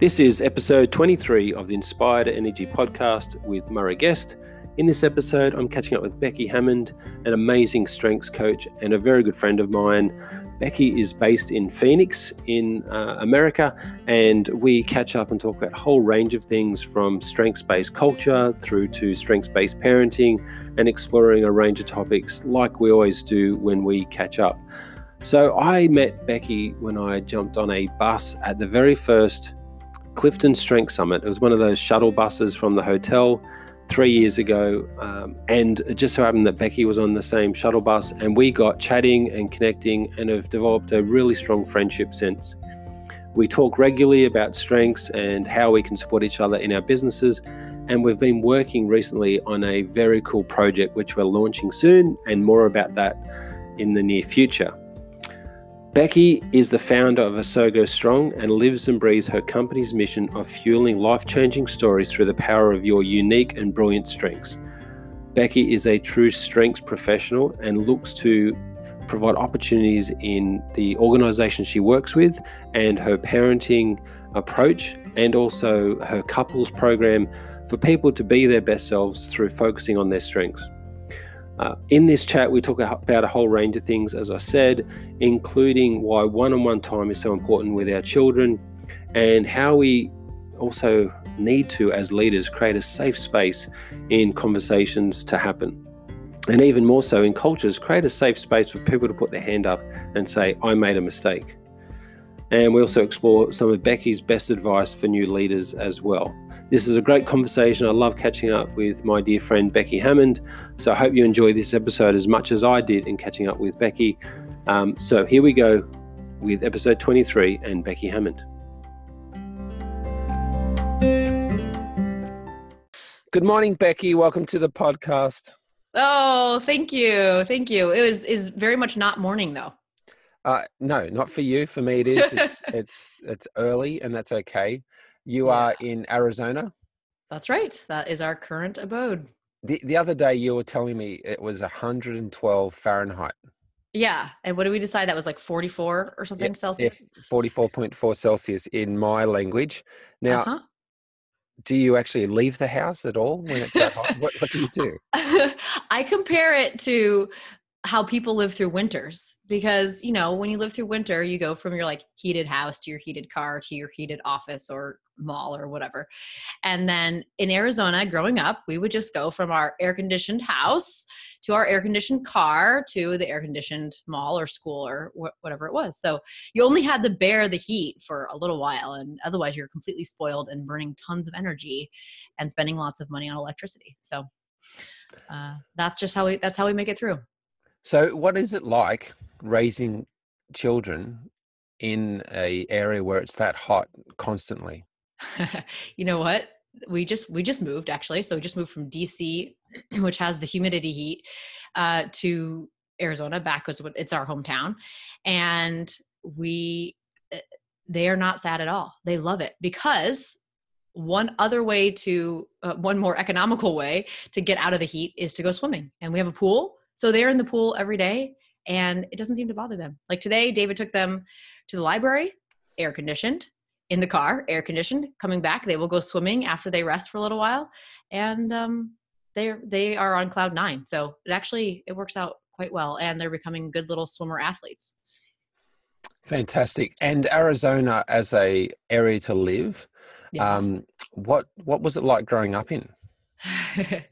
This is episode 23 of the Inspired Energy podcast with Murray Guest. In this episode, I'm catching up with Becky Hammond, an amazing strengths coach and a very good friend of mine. Becky is based in Phoenix, in uh, America, and we catch up and talk about a whole range of things from strengths based culture through to strengths based parenting and exploring a range of topics like we always do when we catch up. So, I met Becky when I jumped on a bus at the very first Clifton Strength Summit. It was one of those shuttle buses from the hotel three years ago. Um, and it just so happened that Becky was on the same shuttle bus, and we got chatting and connecting and have developed a really strong friendship since. We talk regularly about strengths and how we can support each other in our businesses. And we've been working recently on a very cool project which we're launching soon, and more about that in the near future. Becky is the founder of Isogo Strong and lives and breathes her company's mission of fueling life changing stories through the power of your unique and brilliant strengths. Becky is a true strengths professional and looks to provide opportunities in the organization she works with and her parenting approach, and also her couples program for people to be their best selves through focusing on their strengths. Uh, in this chat, we talk about a whole range of things, as I said, including why one on one time is so important with our children and how we also need to, as leaders, create a safe space in conversations to happen. And even more so in cultures, create a safe space for people to put their hand up and say, I made a mistake. And we also explore some of Becky's best advice for new leaders as well. This is a great conversation. I love catching up with my dear friend Becky Hammond. So I hope you enjoy this episode as much as I did in catching up with Becky. Um, so here we go with episode 23 and Becky Hammond. Good morning, Becky. Welcome to the podcast. Oh, thank you, thank you. It was is very much not morning though. Uh, no, not for you. For me, it is. It's it's it's early, and that's okay. You yeah. are in Arizona? That's right. That is our current abode. The, the other day you were telling me it was 112 Fahrenheit. Yeah. And what did we decide? That was like 44 or something Celsius? 44.4 Celsius in my language. Now, uh-huh. do you actually leave the house at all when it's that hot? what, what do you do? I compare it to how people live through winters because you know when you live through winter you go from your like heated house to your heated car to your heated office or mall or whatever. And then in arizona growing up we would just go from our air conditioned house to our air conditioned car to the air conditioned mall or school or wh- whatever it was. So you only had to bear the heat for a little while and otherwise you're completely spoiled and burning tons of energy and spending lots of money on electricity. So uh, that's just how we that's how we make it through so, what is it like raising children in a area where it's that hot constantly? you know what? We just we just moved actually. So we just moved from DC, which has the humidity heat, uh, to Arizona. Back was it's our hometown, and we eh, they are not sad at all. They love it because one other way to uh, one more economical way to get out of the heat is to go swimming and we have a pool so they're in the pool every day and it doesn't seem to bother them. Like today, David took them to the library, air conditioned, in the car, air conditioned. Coming back, they will go swimming after they rest for a little while, and um, they they are on cloud nine. So it actually it works out quite well, and they're becoming good little swimmer athletes. Fantastic. And Arizona as a area to live, yeah. um, what what was it like growing up in? it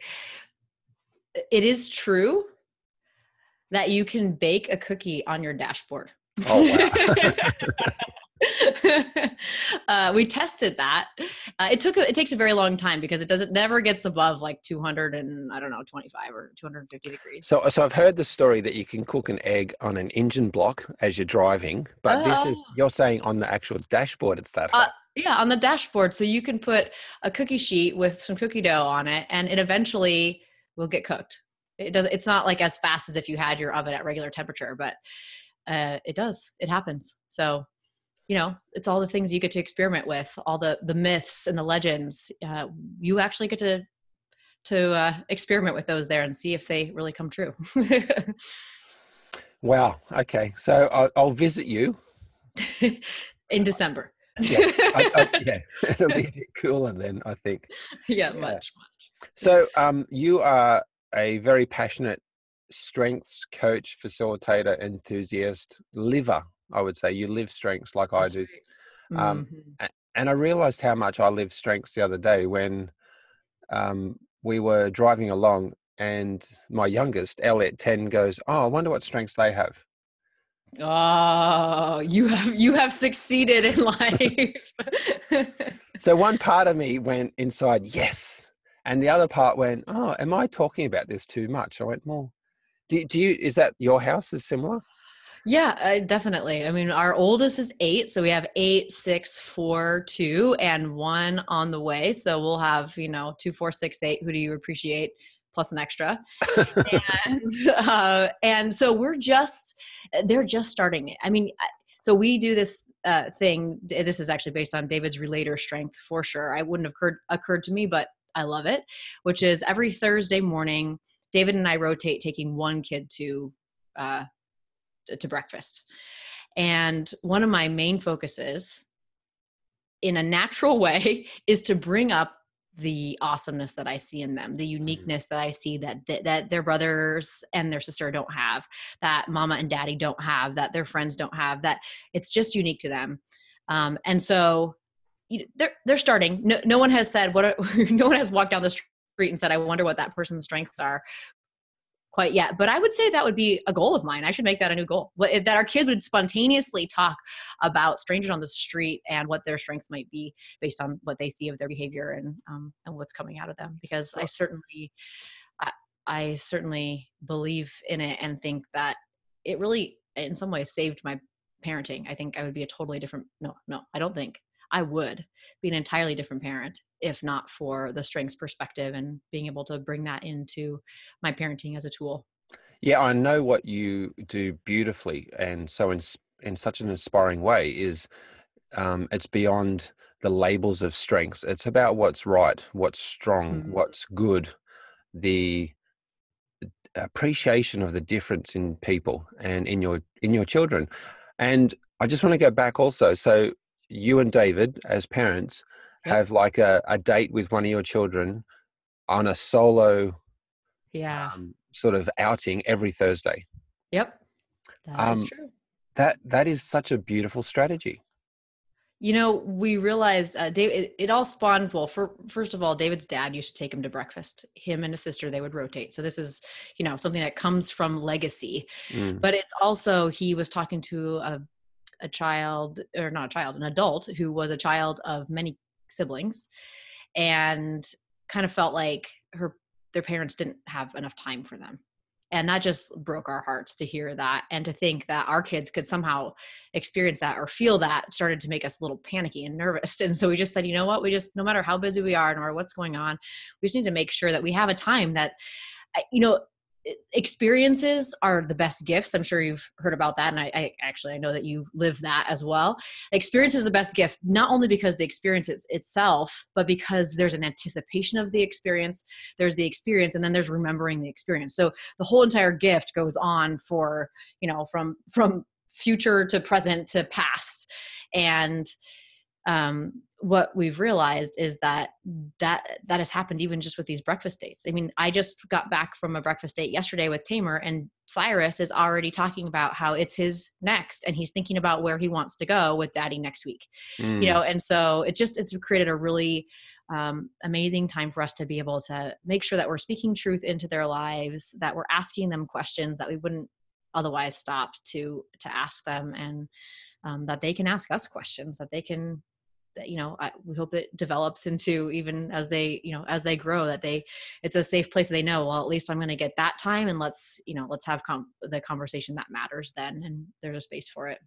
is true that you can bake a cookie on your dashboard. Oh, wow. uh, we tested that. Uh, it took a, it takes a very long time because it doesn't never gets above like 200 and I don't know 25 or 250 degrees. So so I've heard the story that you can cook an egg on an engine block as you're driving, but this is oh. you're saying on the actual dashboard it's that uh, hot. Uh, yeah, on the dashboard, so you can put a cookie sheet with some cookie dough on it, and it eventually will get cooked it does it's not like as fast as if you had your oven at regular temperature but uh, it does it happens so you know it's all the things you get to experiment with all the the myths and the legends uh, you actually get to to uh, experiment with those there and see if they really come true wow okay so I'll, I'll visit you in december yeah, I, I, yeah, it'll be a bit cooler then, I think. Yeah, yeah. much, much. So, um, you are a very passionate strengths coach, facilitator, enthusiast, liver. I would say you live strengths like I do. Um, mm-hmm. And I realized how much I live strengths the other day when um, we were driving along and my youngest, Elliot, 10, goes, Oh, I wonder what strengths they have. Oh, you have you have succeeded in life. so one part of me went inside, yes. And the other part went, Oh, am I talking about this too much? I went, Well, do, do you is that your house is similar? Yeah, uh, definitely. I mean, our oldest is eight, so we have eight, six, four, two, and one on the way. So we'll have you know two, four, six, eight. Who do you appreciate? Plus an extra, and uh, and so we're just they're just starting it. I mean, so we do this uh, thing. This is actually based on David's relator strength for sure. I wouldn't have occurred occurred to me, but I love it. Which is every Thursday morning, David and I rotate taking one kid to uh, to breakfast. And one of my main focuses in a natural way is to bring up the awesomeness that I see in them, the mm-hmm. uniqueness that I see that, that that their brothers and their sister don't have, that mama and daddy don't have, that their friends don't have, that it's just unique to them. Um, and so you know, they're they're starting. No, no one has said what. no one has walked down the street and said, "I wonder what that person's strengths are." quite yet but i would say that would be a goal of mine i should make that a new goal that our kids would spontaneously talk about strangers on the street and what their strengths might be based on what they see of their behavior and um, and what's coming out of them because i certainly I, I certainly believe in it and think that it really in some ways saved my parenting i think i would be a totally different no no i don't think I would be an entirely different parent if not for the strengths perspective and being able to bring that into my parenting as a tool. Yeah, I know what you do beautifully and so in, in such an inspiring way is um, it's beyond the labels of strengths. It's about what's right, what's strong, mm-hmm. what's good, the appreciation of the difference in people and in your in your children. And I just want to go back also. So you and David, as parents, yep. have like a, a date with one of your children on a solo yeah um, sort of outing every Thursday. Yep. That um, is true. That that is such a beautiful strategy. You know, we realized uh, David. It, it, all spawned. Well, for, first of all, David's dad used to take him to breakfast. Him and his sister, they would rotate. So this is, you know, something that comes from legacy. Mm. But it's also he was talking to a a child or not a child an adult who was a child of many siblings and kind of felt like her their parents didn't have enough time for them. And that just broke our hearts to hear that and to think that our kids could somehow experience that or feel that started to make us a little panicky and nervous. And so we just said you know what? We just no matter how busy we are or what's going on we just need to make sure that we have a time that uh, you know experiences are the best gifts. I'm sure you've heard about that and I, I, actually i know that you live that as well. Experience is the best gift not only because the experience is, itself but because there's an anticipation of the experience there's the experience and then there's remembering the experience. So the whole entire gift goes on for you know from from future to present to past. And um, what we've realized is that that that has happened even just with these breakfast dates. I mean, I just got back from a breakfast date yesterday with Tamer, and Cyrus is already talking about how it's his next, and he's thinking about where he wants to go with Daddy next week. Mm. You know, and so it just it's created a really um, amazing time for us to be able to make sure that we're speaking truth into their lives, that we're asking them questions that we wouldn't otherwise stop to to ask them, and um, that they can ask us questions, that they can you know I, we hope it develops into even as they you know as they grow that they it's a safe place they know well at least i'm going to get that time and let's you know let's have com- the conversation that matters then and there's a space for it.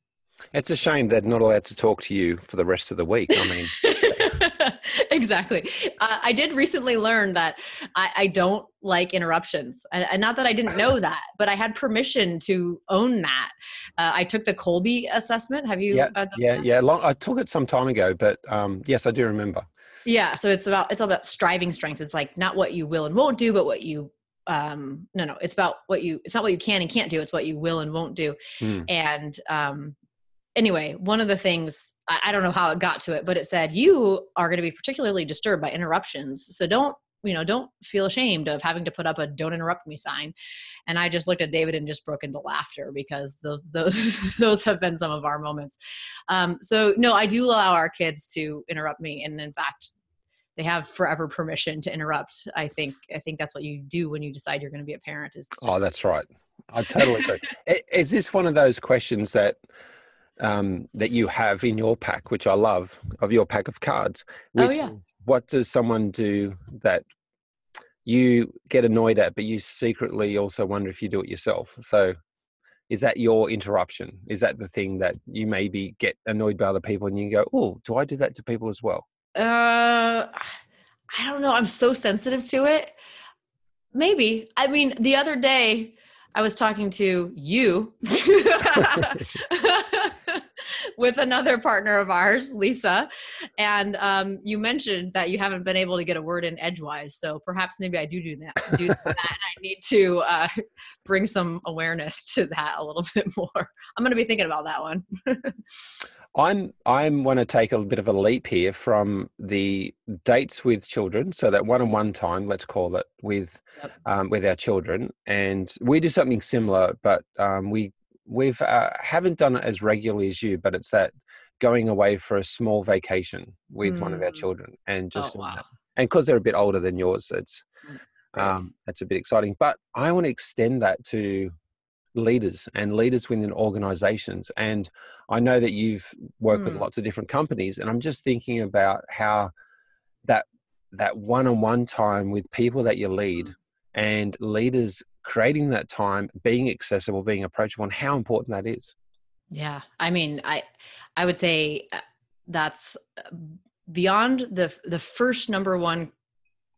It's a shame they're not allowed to talk to you for the rest of the week. I mean exactly. Uh, I did recently learn that I, I don't like interruptions, and, and, not that I didn't know that, but I had permission to own that. Uh, I took the Kolbe assessment. Have you? Yeah, uh, yeah, that? yeah. Long, I took it some time ago, but um, yes, I do remember. Yeah, so it's about it's all about striving strengths. It's like not what you will and won't do, but what you um no no it's about what you it's not what you can and can't do it's what you will and won't do mm. and um anyway, one of the things I, don't know how it got to it, but it said you are going to be particularly disturbed by interruptions. So don't you know don't feel ashamed of having to put up a don't interrupt me sign. And i just looked at david and just broke into laughter because those those those have been some of our moments. Um, so no i do allow our kids to interrupt me and in fact they have forever permission to interrupt. I think i think that's what you do when you decide you're going to be a parent is oh that's right. I totally agree. Is this one of those questions that um, that you have in your pack, which I love, of your pack of cards. oh, yeah. what does someone do that you get annoyed at, but you secretly also wonder if you do it yourself? So, is that your interruption? Is that the thing that you maybe get annoyed by other people and you go, oh, do I do that to people as well? Uh, I don't know. I'm so sensitive to it. Maybe. I mean, the other day, I was talking to you with another partner of ours, Lisa, and um, you mentioned that you haven't been able to get a word in edgewise. So perhaps maybe I do do that. Do that. I need to uh, bring some awareness to that a little bit more. I'm going to be thinking about that one. I'm I'm want to take a bit of a leap here from the dates with children, so that one-on-one time, let's call it, with yep. um, with our children, and we do something similar, but um, we we've uh, haven't done it as regularly as you, but it's that going away for a small vacation with mm. one of our mm. children, and just oh, wow. and because they're a bit older than yours, it's mm, um, that's a bit exciting. But I want to extend that to leaders and leaders within organizations. And I know that you've worked mm. with lots of different companies, and I'm just thinking about how that that one-on-one time with people that you lead mm. and leaders creating that time, being accessible, being approachable, and how important that is. Yeah, I mean, I I would say uh, that's uh, beyond the the first number one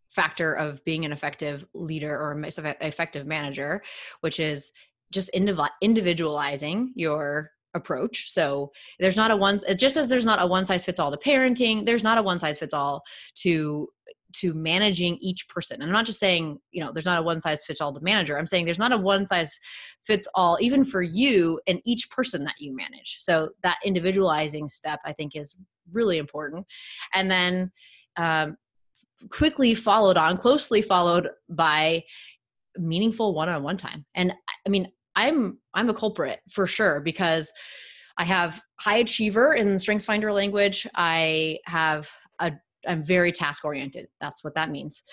factor of being an effective leader or effective manager, which is just individualizing your approach. So there's not a one just as there's not a one size fits all to parenting, there's not a one size fits all to to managing each person. And I'm not just saying, you know, there's not a one size fits all to manager. I'm saying there's not a one size fits all even for you and each person that you manage. So that individualizing step I think is really important. And then um, quickly followed on, closely followed by meaningful one-on-one time. And I mean, I'm I'm a culprit for sure because I have high achiever in strengths finder language. I have a I'm very task oriented. That's what that means.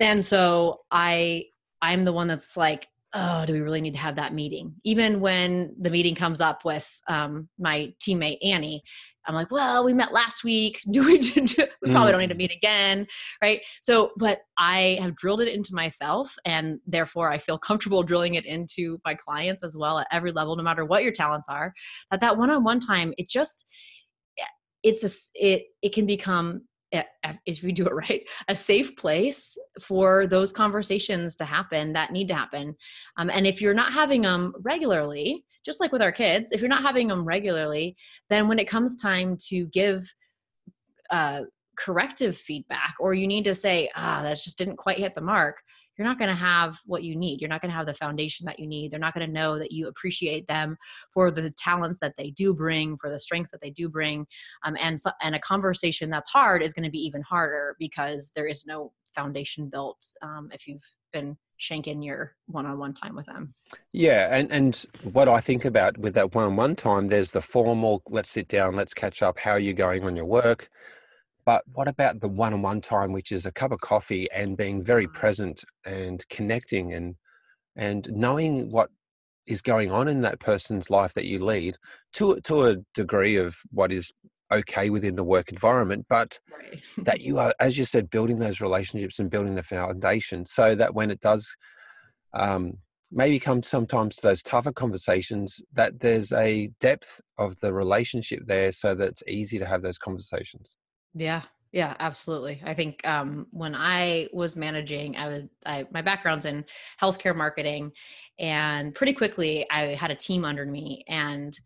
And so I I'm the one that's like oh, do we really need to have that meeting? Even when the meeting comes up with um, my teammate Annie, I'm like, well, we met last week. Do we? Do, we probably don't need to mm. meet again, right? So, but I have drilled it into myself, and therefore I feel comfortable drilling it into my clients as well at every level, no matter what your talents are. That that one-on-one time, it just, it's a, it it can become if we do it right a safe place for those conversations to happen that need to happen. Um, and if you're not having them regularly just like with our kids if you're not having them regularly then when it comes time to give uh, corrective feedback or you need to say ah that just didn't quite hit the mark you're not going to have what you need. You're not going to have the foundation that you need. They're not going to know that you appreciate them for the talents that they do bring, for the strengths that they do bring. Um, and so, and a conversation that's hard is going to be even harder because there is no foundation built um, if you've been shanking your one-on-one time with them. Yeah, and and what I think about with that one-on-one time, there's the formal. Let's sit down. Let's catch up. How are you going on your work? But what about the one on one time, which is a cup of coffee and being very mm. present and connecting and and knowing what is going on in that person's life that you lead to to a degree of what is okay within the work environment, but right. that you are, as you said, building those relationships and building the foundation so that when it does um, maybe come sometimes to those tougher conversations, that there's a depth of the relationship there so that it's easy to have those conversations. Yeah, yeah, absolutely. I think um, when I was managing, I was I, my background's in healthcare marketing, and pretty quickly I had a team under me, and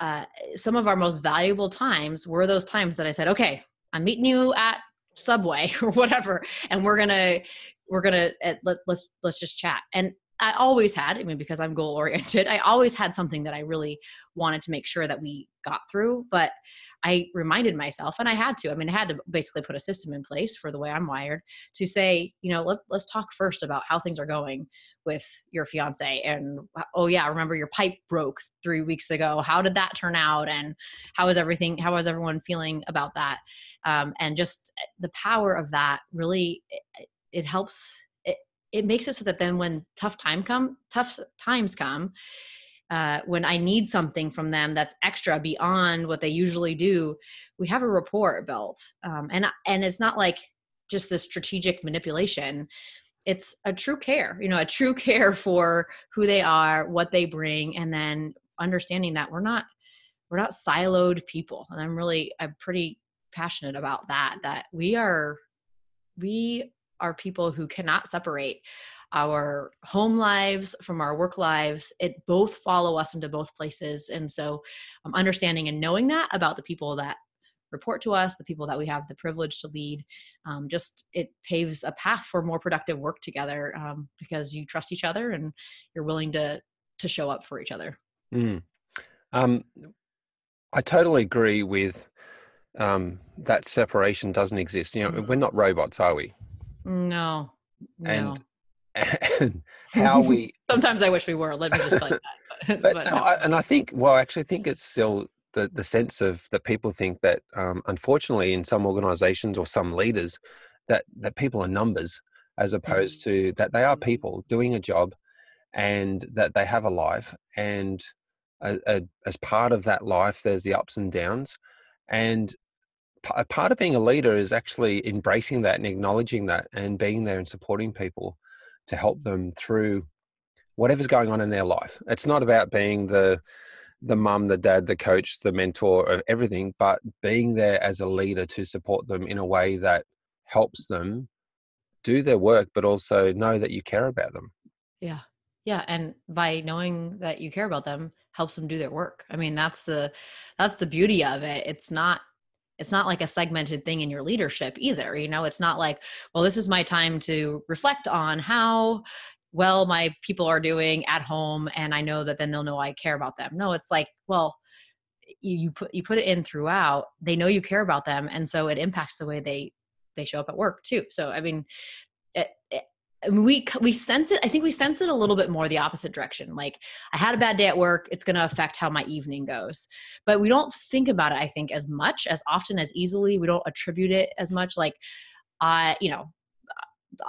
uh, some of our most valuable times were those times that I said, "Okay, I'm meeting you at Subway or whatever, and we're gonna we're gonna uh, let, let's let's just chat." And I always had, I mean, because I'm goal oriented, I always had something that I really wanted to make sure that we got through. But I reminded myself, and I had to, I mean, I had to basically put a system in place for the way I'm wired to say, you know, let's, let's talk first about how things are going with your fiance. And oh, yeah, remember your pipe broke three weeks ago. How did that turn out? And how is everything, how is everyone feeling about that? Um, and just eh, the power of that really, it, it helps it makes it so that then when tough time come tough times come uh, when I need something from them that's extra beyond what they usually do, we have a rapport built, um, and and it's not like just the strategic manipulation. It's a true care, you know, a true care for who they are, what they bring, and then understanding that we're not we're not siloed people. And I'm really I'm pretty passionate about that. That we are we are people who cannot separate our home lives from our work lives it both follow us into both places and so um, understanding and knowing that about the people that report to us the people that we have the privilege to lead um, just it paves a path for more productive work together um, because you trust each other and you're willing to to show up for each other mm. um, i totally agree with um, that separation doesn't exist you know mm. we're not robots are we no. no. And, and how we sometimes I wish we were. Let me just tell you that. But, but, no, I, and I think, well, I actually think it's still the the sense of that people think that, um, unfortunately, in some organisations or some leaders, that that people are numbers as opposed mm-hmm. to that they are people doing a job, and that they have a life, and a, a, as part of that life, there's the ups and downs, and a part of being a leader is actually embracing that and acknowledging that and being there and supporting people to help them through whatever's going on in their life. It's not about being the the mum, the dad, the coach, the mentor of everything, but being there as a leader to support them in a way that helps them do their work, but also know that you care about them. Yeah. Yeah. And by knowing that you care about them helps them do their work. I mean, that's the that's the beauty of it. It's not it's not like a segmented thing in your leadership either you know it's not like well this is my time to reflect on how well my people are doing at home and i know that then they'll know i care about them. No it's like well you, you put you put it in throughout they know you care about them and so it impacts the way they they show up at work too. So i mean it, it, we we sense it i think we sense it a little bit more the opposite direction like i had a bad day at work it's going to affect how my evening goes but we don't think about it i think as much as often as easily we don't attribute it as much like i you know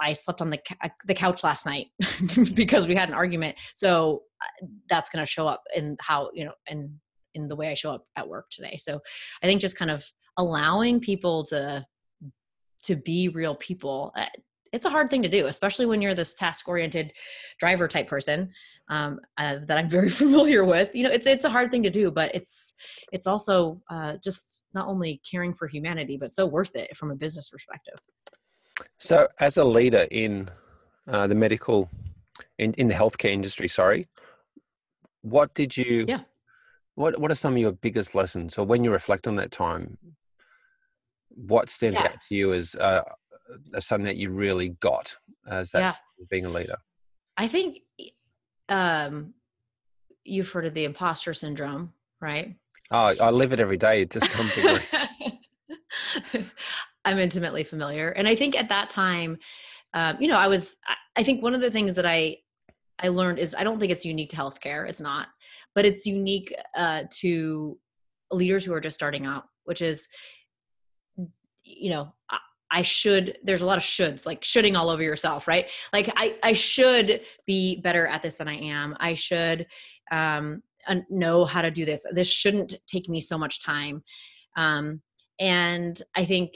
I slept on the the couch last night because we had an argument. So uh, that's going to show up in how you know and in the way I show up at work today. So I think just kind of allowing people to to be real people uh, it's a hard thing to do, especially when you're this task oriented driver type person um, uh, that I'm very familiar with. You know, it's it's a hard thing to do, but it's it's also uh, just not only caring for humanity, but so worth it from a business perspective. So, as a leader in uh, the medical in in the healthcare industry, sorry, what did you? Yeah. What What are some of your biggest lessons, or when you reflect on that time? What stands yeah. out to you as uh, something that you really got as that yeah. being a leader? I think um, you've heard of the imposter syndrome, right? Oh, I live it every day to some degree. I'm intimately familiar, and I think at that time, um, you know, I was. I think one of the things that I I learned is I don't think it's unique to healthcare. It's not, but it's unique uh, to leaders who are just starting out, which is, you know, I should, there's a lot of shoulds, like shoulding all over yourself, right? Like I, I should be better at this than I am. I should um, know how to do this. This shouldn't take me so much time. Um, and I think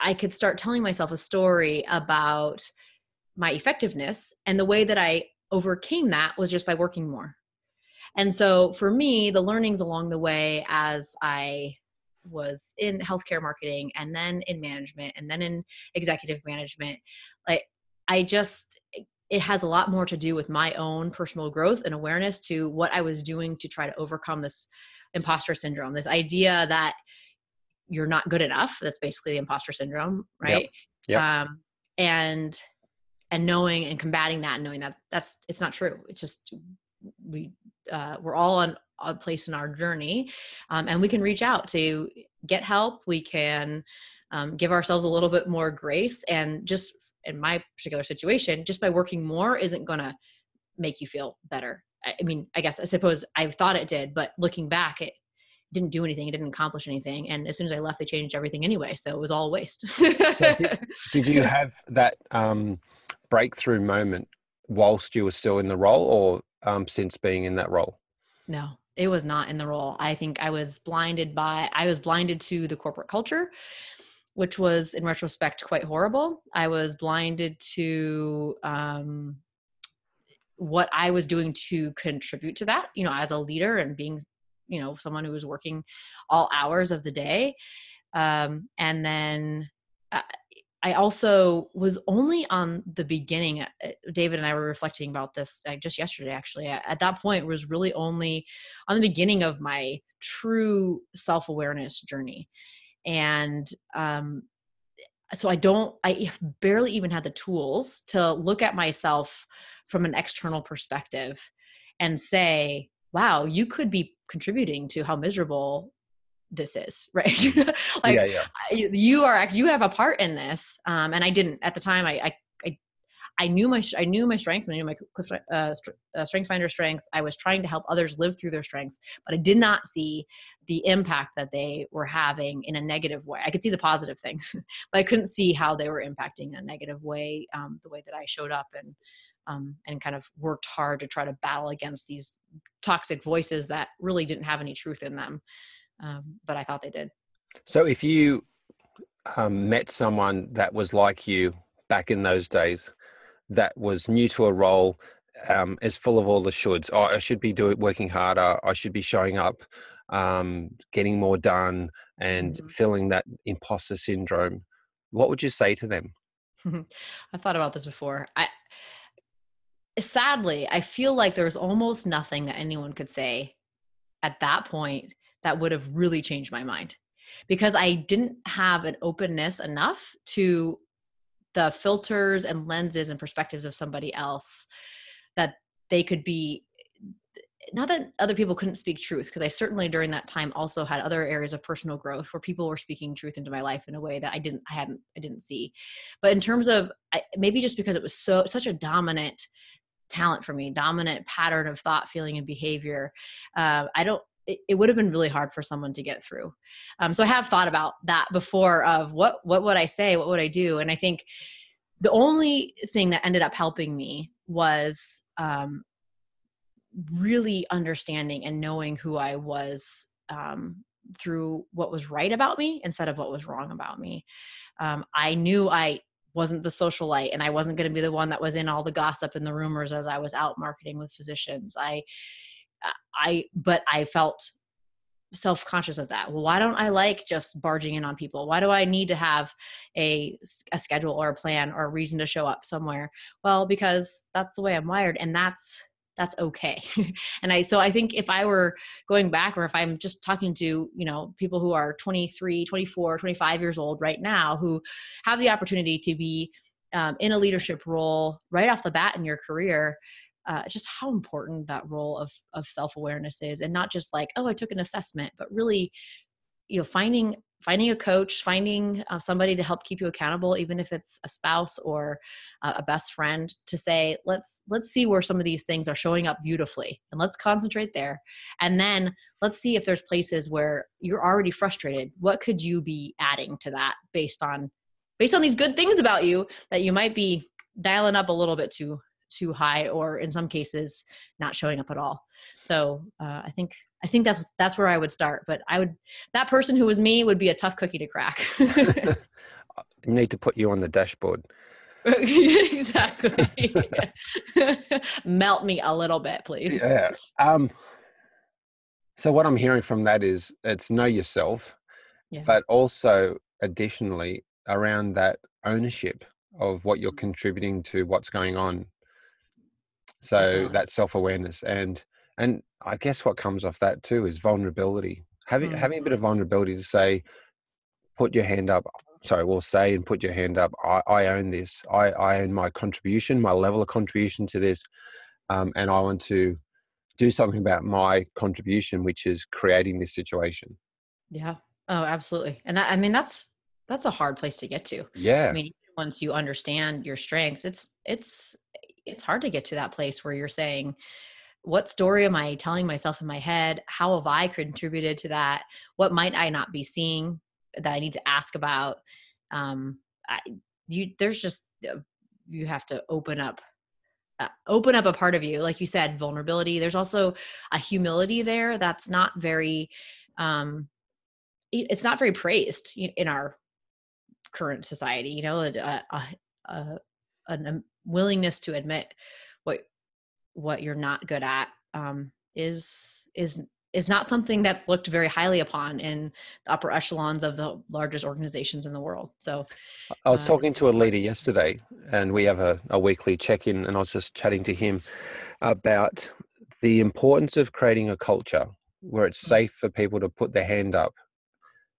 I could start telling myself a story about my effectiveness. And the way that I overcame that was just by working more. And so for me, the learnings along the way as I was in healthcare marketing and then in management and then in executive management like i just it has a lot more to do with my own personal growth and awareness to what i was doing to try to overcome this imposter syndrome this idea that you're not good enough that's basically the imposter syndrome right yep. Yep. Um, and and knowing and combating that and knowing that that's it's not true it's just we uh, we're all on a place in our journey um, and we can reach out to get help we can um, give ourselves a little bit more grace and just in my particular situation just by working more isn't going to make you feel better I mean, I guess I suppose I thought it did, but looking back, it didn't do anything. It didn't accomplish anything. And as soon as I left, they changed everything anyway. So it was all waste. so did, did, you have that um, breakthrough moment whilst you were still in the role or um, since being in that role? No, it was not in the role. I think I was blinded by, I was blinded to the corporate culture, which was in retrospect quite horrible. I was blinded to, um, what I was doing to contribute to that, you know, as a leader and being, you know, someone who was working all hours of the day. Um, and then uh, I also was only on the beginning. Uh, David and I were reflecting about this just yesterday, actually. At that point, was really only on the beginning of my true self awareness journey. And um, so I don't, I barely even had the tools to look at myself from an external perspective and say, wow, you could be contributing to how miserable this is right like yeah, yeah. you are you have a part in this um, and i didn't at the time i i i, I knew my i knew my strengths i knew my uh, uh, strength finder strengths i was trying to help others live through their strengths but i did not see the impact that they were having in a negative way i could see the positive things but i couldn't see how they were impacting in a negative way um, the way that i showed up and um, and kind of worked hard to try to battle against these toxic voices that really didn't have any truth in them. Um, but I thought they did. So if you um, met someone that was like you back in those days, that was new to a role, um, is full of all the shoulds. Oh, I should be doing working harder. I should be showing up, um, getting more done, and mm-hmm. feeling that imposter syndrome. What would you say to them? I've thought about this before. I sadly, I feel like there's almost nothing that anyone could say at that point that would have really changed my mind. Because I didn't have an openness enough to the filters and lenses and perspectives of somebody else that they could be not that other people couldn't speak truth because i certainly during that time also had other areas of personal growth where people were speaking truth into my life in a way that i didn't i hadn't i didn't see. But in terms of maybe just because it was so such a dominant talent for me dominant pattern of thought feeling and behavior uh, i don't it, would have been really hard for someone to get through. Um, so i have thought about that before of what what would i say? What would i do? And i think the only thing that ended up helping me was um, really understanding and knowing who i was um, through what was right about me instead of what was wrong about me. Um, i knew i wasn't the socialite and I wasn't going to be the one that was in all the gossip and the rumors as I was out marketing with physicians. I I but I felt self-conscious of that. Well, why don't I like just barging in on people? Why do I need to have a a schedule or a plan or a reason to show up somewhere? Well, because that's the way I'm wired and that's that's okay and i so i think if i were going back or if i'm just talking to you know people who are 23 24 25 years old right now who have the opportunity to be um, in a leadership role right off the bat in your career uh, just how important that role of of self-awareness is and not just like oh i took an assessment but really you know finding finding a coach finding uh, somebody to help keep you accountable even if it's a spouse or uh, a best friend to say let's let's see where some of these things are showing up beautifully and let's concentrate there. And then let's see if there's places where you're already frustrated. What could you be adding to that based on based on these good things about you that you might be dialing up a little bit too too high or in some cases not showing up at all. So uh, i think i think that's that's where i would start but i would that person who was me would be a tough cookie to crack. Need to put you on the dashboard. Exactly. Melt me a little bit please. Yeah um so what i'm hearing from that is it's know yourself yeah. but also additionally around that ownership of what you're contributing to what's going on so yeah. that self-awareness and and i guess what comes off that too is vulnerability having mm. having a bit of vulnerability to say put your hand up sorry, we'll say and put your hand up. I, I own this. I, I own my contribution, my level of contribution to this, um, and I want to do something about my contribution, which is creating this situation. Yeah. Oh, absolutely. And that, I mean, that's that's a hard place to get to. Yeah. I mean, once you understand your strengths, it's it's it's hard to get to that place where you're saying, what story am I telling myself in my head? How have I contributed to that? What might I not be seeing that I need to ask about? Um, I, you, there's just uh, you have to open up uh, open up a part of you like you said vulnerability there's also a humility there that's not very um it's not very praised in our current society you know a, a, a, a willingness to admit what what you're not good at um, is is is not something that's looked very highly upon in the upper echelons of the largest organizations in the world. So, I was uh, talking to a leader yesterday, and we have a, a weekly check in, and I was just chatting to him about the importance of creating a culture where it's mm. safe for people to put their hand up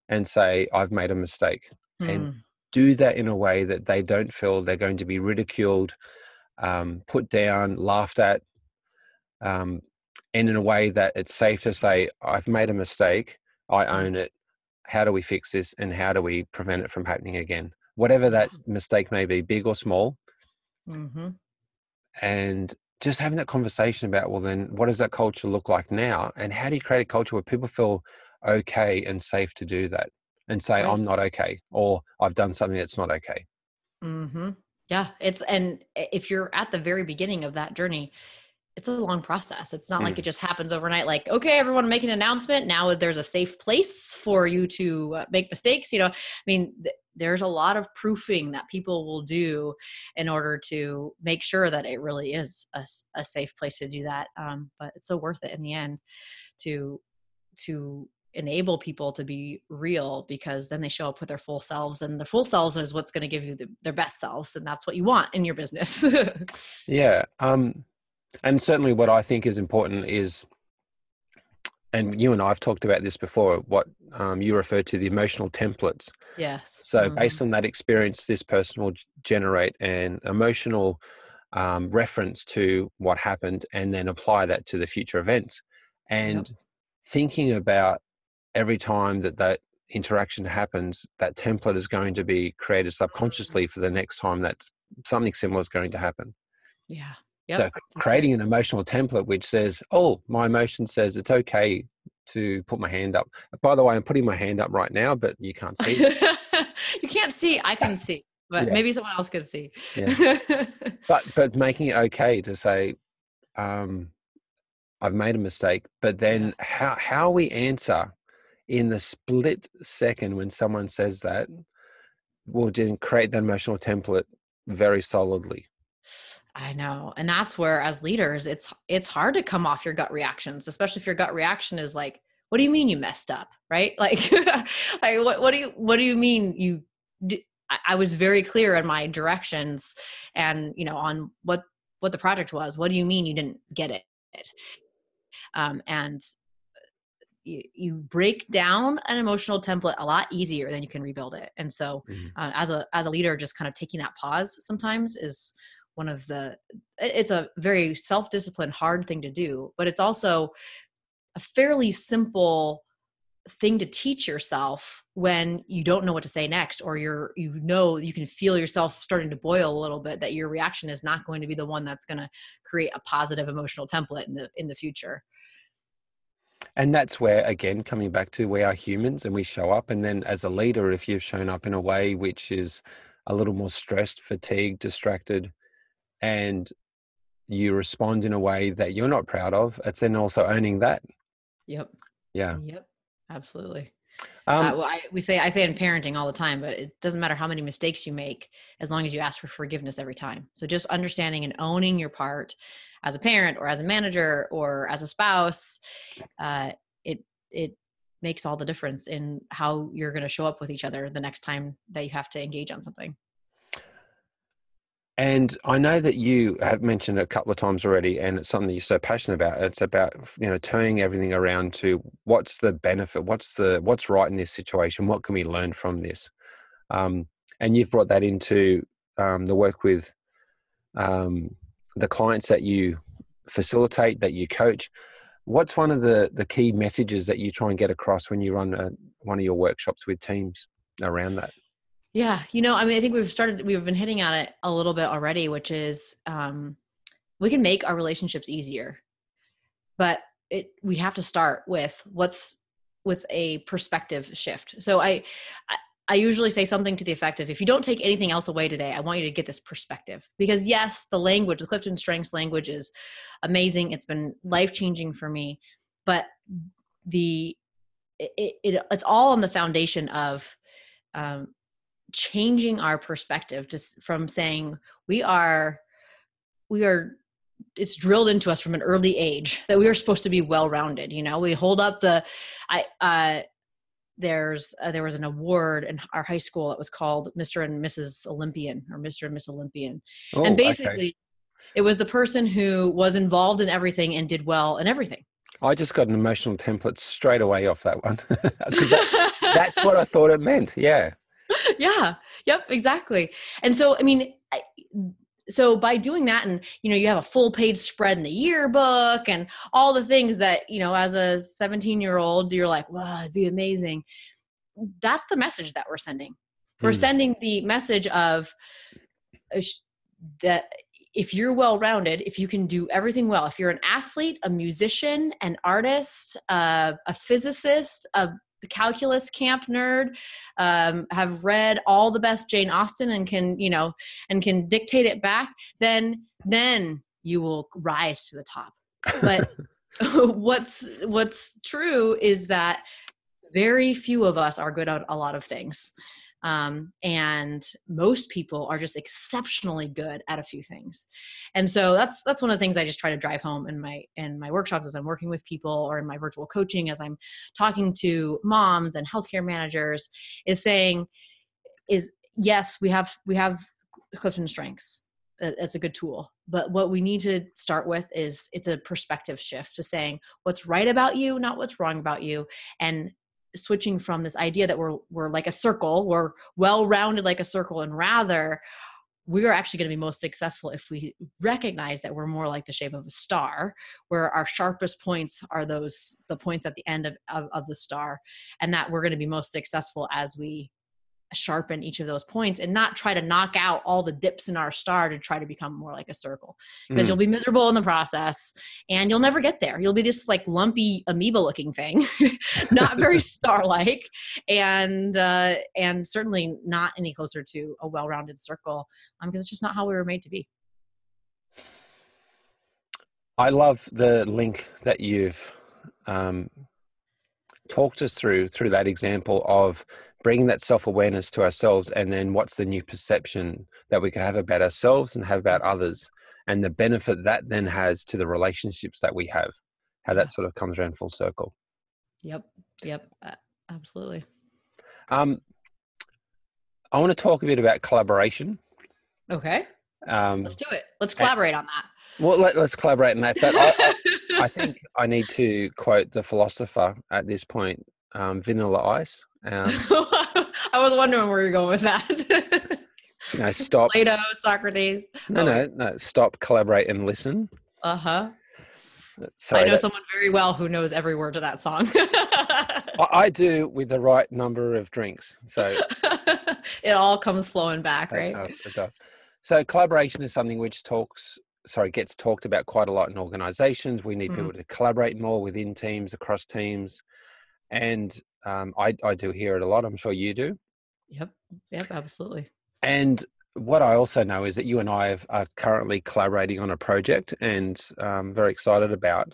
and say, I've made a mistake. Mm. And do that in a way that they don't feel they're going to be ridiculed, um, put down, laughed at, um, and in a way that it's safe to say, I've made a mistake, I mm. own it. How do we fix this and how do we prevent it from happening again? Whatever that mistake may be, big or small. Mm-hmm. And just having that conversation about, well, then what does that culture look like now? And how do you create a culture where people feel okay and safe to do that and say, right. I'm not okay or I've done something that's not okay? Mm-hmm. Yeah. It's, and if you're at the very beginning of that journey, it's a long process. It's not mm. like it just happens overnight. Like, okay, everyone make an announcement. Now there's a safe place for you to uh, make mistakes. You know, I mean, th- there's a lot of proofing that people will do in order to make sure that it really is a, a safe place to do that. Um, but it's so worth it in the end to to enable people to be real because then they show up with their full selves and the full selves is what's going to give you the, their best selves and that's what you want in your business yeah um and certainly what I think is important is, and you and I have talked about this before, what um, you refer to the emotional templates. Yes. So mm-hmm. based on that experience, this person will generate an emotional um, reference to what happened and then apply that to the future events. And yep. thinking about every time that that interaction happens, that template is going to be created subconsciously for the next time that something similar is going to happen. Yeah. Yep. So creating an emotional template which says, "Oh, my emotion says it's okay to put my hand up." By the way, I'm putting my hand up right now, but you can't see. you can't see. I can see, but yeah. maybe someone else can see. yeah. But but making it okay to say, um, "I've made a mistake," but then yeah. how how we answer in the split second when someone says that will then create that emotional template very solidly. I know. And that's where as leaders it's it's hard to come off your gut reactions, especially if your gut reaction is like, what do you mean you messed up? Right? Like, like what what do you what do you mean you I was very clear in my directions and you know on what what the project was. What do you mean you didn't get it? Um, and you, you, break down an emotional template a lot easier than you can rebuild it. And so, mm-hmm. uh, as a as a leader, just kind of taking that pause sometimes is one of the it's a very self-disciplined hard thing to do but it's also a fairly simple thing to teach yourself when you don't know what to say next or you're you know you can feel yourself starting to boil a little bit that your reaction is not going to be the one that's going to create a positive emotional template in the in the future and that's where again coming back to we are humans and we show up and then as a leader if you've shown up in a way which is a little more stressed fatigued distracted and you respond in a way that you're not proud of, it's then also owning that. Yep. Yeah. Yep. Absolutely. Um, uh, well, I, we say I say in parenting all the time, but it doesn't matter how many mistakes you make, as long as you ask for forgiveness every time. So just understanding and owning your part as a parent, or as a manager, or as a spouse, uh, it it makes all the difference in how you're going to show up with each other the next time that you have to engage on something. And I know that you have mentioned it a couple of times already, and it's something you're so passionate about. It's about you know turning everything around to what's the benefit, what's the what's right in this situation, what can we learn from this. Um, and you've brought that into um, the work with um, the clients that you facilitate, that you coach. What's one of the, the key messages that you try and get across when you run a, one of your workshops with teams around that? Yeah, you know, I mean, I think we've started, we've been hitting on it a little bit already, which is um, we can make our relationships easier, but it we have to start with what's with a perspective shift. So I, I usually say something to the effect of if you don't take anything else away today, I want you to get this perspective. Because yes, the language, the Clifton Strengths language is amazing. It's been life changing for me. But the it, it, it's all on the foundation of um, changing our perspective just from saying we are we are it's drilled into us from an early age that we are supposed to be well rounded you know we hold up the i uh there's uh, there was an award in our high school that was called Mr. and Mrs. Olympian or Mr. and Miss Olympian. Oh, and basically okay. it was the person who was involved in everything and did well in everything. I just got an emotional template straight away off that one. that, that's what I thought it meant. Yeah. Yeah. Yep, exactly. And so I mean I, so by doing that and you know you have a full page spread in the yearbook and all the things that you know as a 17 year old you're like wow it'd be amazing that's the message that we're sending we're mm. sending the message of uh, that if you're well rounded if you can do everything well if you're an athlete a musician an artist uh, a physicist a calculus camp nerd um, have read all the best jane austen and can you know and can dictate it back then then you will rise to the top. But what's what's true is that very few of us are good at a lot of things um, and most people are just exceptionally good at a few things. And so that's that's one of the things i just try to drive home in my in my workshops as i'm working with people or in my virtual coaching as i'm talking to moms and healthcare managers is saying is yes we have we have clifton strengths. That's a good tool. But what we need to start with is it's a perspective shift to saying what's right about you not what's wrong about you and switching from this idea that we're we're like a circle, we're well rounded like a circle, and rather we are actually going to be most successful if we recognize that we're more like the shape of a star where our sharpest points are those the points at the end of, of, of the star and that we're going to be most successful as we sharpen each of those points and not try to knock out all the dips in our star to try to become more like a circle because mm. you'll be miserable in the process and you'll never get there you'll be this like lumpy amoeba looking thing not very star like and uh, and certainly not any closer to a well-rounded circle um, because it's just not how we were made to be i love the link that you've um, talked us through through that example of bringing that self awareness to ourselves, and then what's the new perception that we can have about ourselves and have about others, and the benefit that then has to the relationships that we have, how that sort of comes around full circle. Yep, yep, absolutely. Um, I want to talk a bit about collaboration. Okay. Um, let's do it. Let's collaborate and, on that. Well, let, us collaborate on that. But I, I, I, think I need to quote the philosopher at this point, um, Vanilla Ice. Um, I was wondering where you're going with that. know, stop. Plato, Socrates. No, oh. no, no. Stop, collaborate, and listen. Uh huh. Sorry, I know that, someone very well who knows every word to that song. I, I, do with the right number of drinks. So it all comes flowing back, right? It does, it does. So collaboration is something which talks, sorry, gets talked about quite a lot in organizations. We need mm. people to collaborate more within teams, across teams. And um, I, I do hear it a lot. I'm sure you do. Yep. Yep. Absolutely. And what I also know is that you and I have, are currently collaborating on a project and um, very excited about.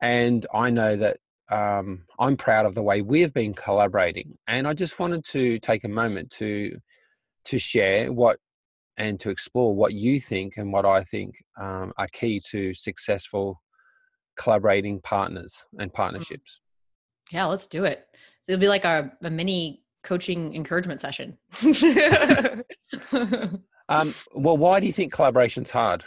And I know that um, I'm proud of the way we've been collaborating. And I just wanted to take a moment to to share what and to explore what you think and what I think um, are key to successful collaborating partners and mm. partnerships. Yeah, let's do it. So it'll be like a, a mini coaching encouragement session. um, well, why do you think collaboration's hard?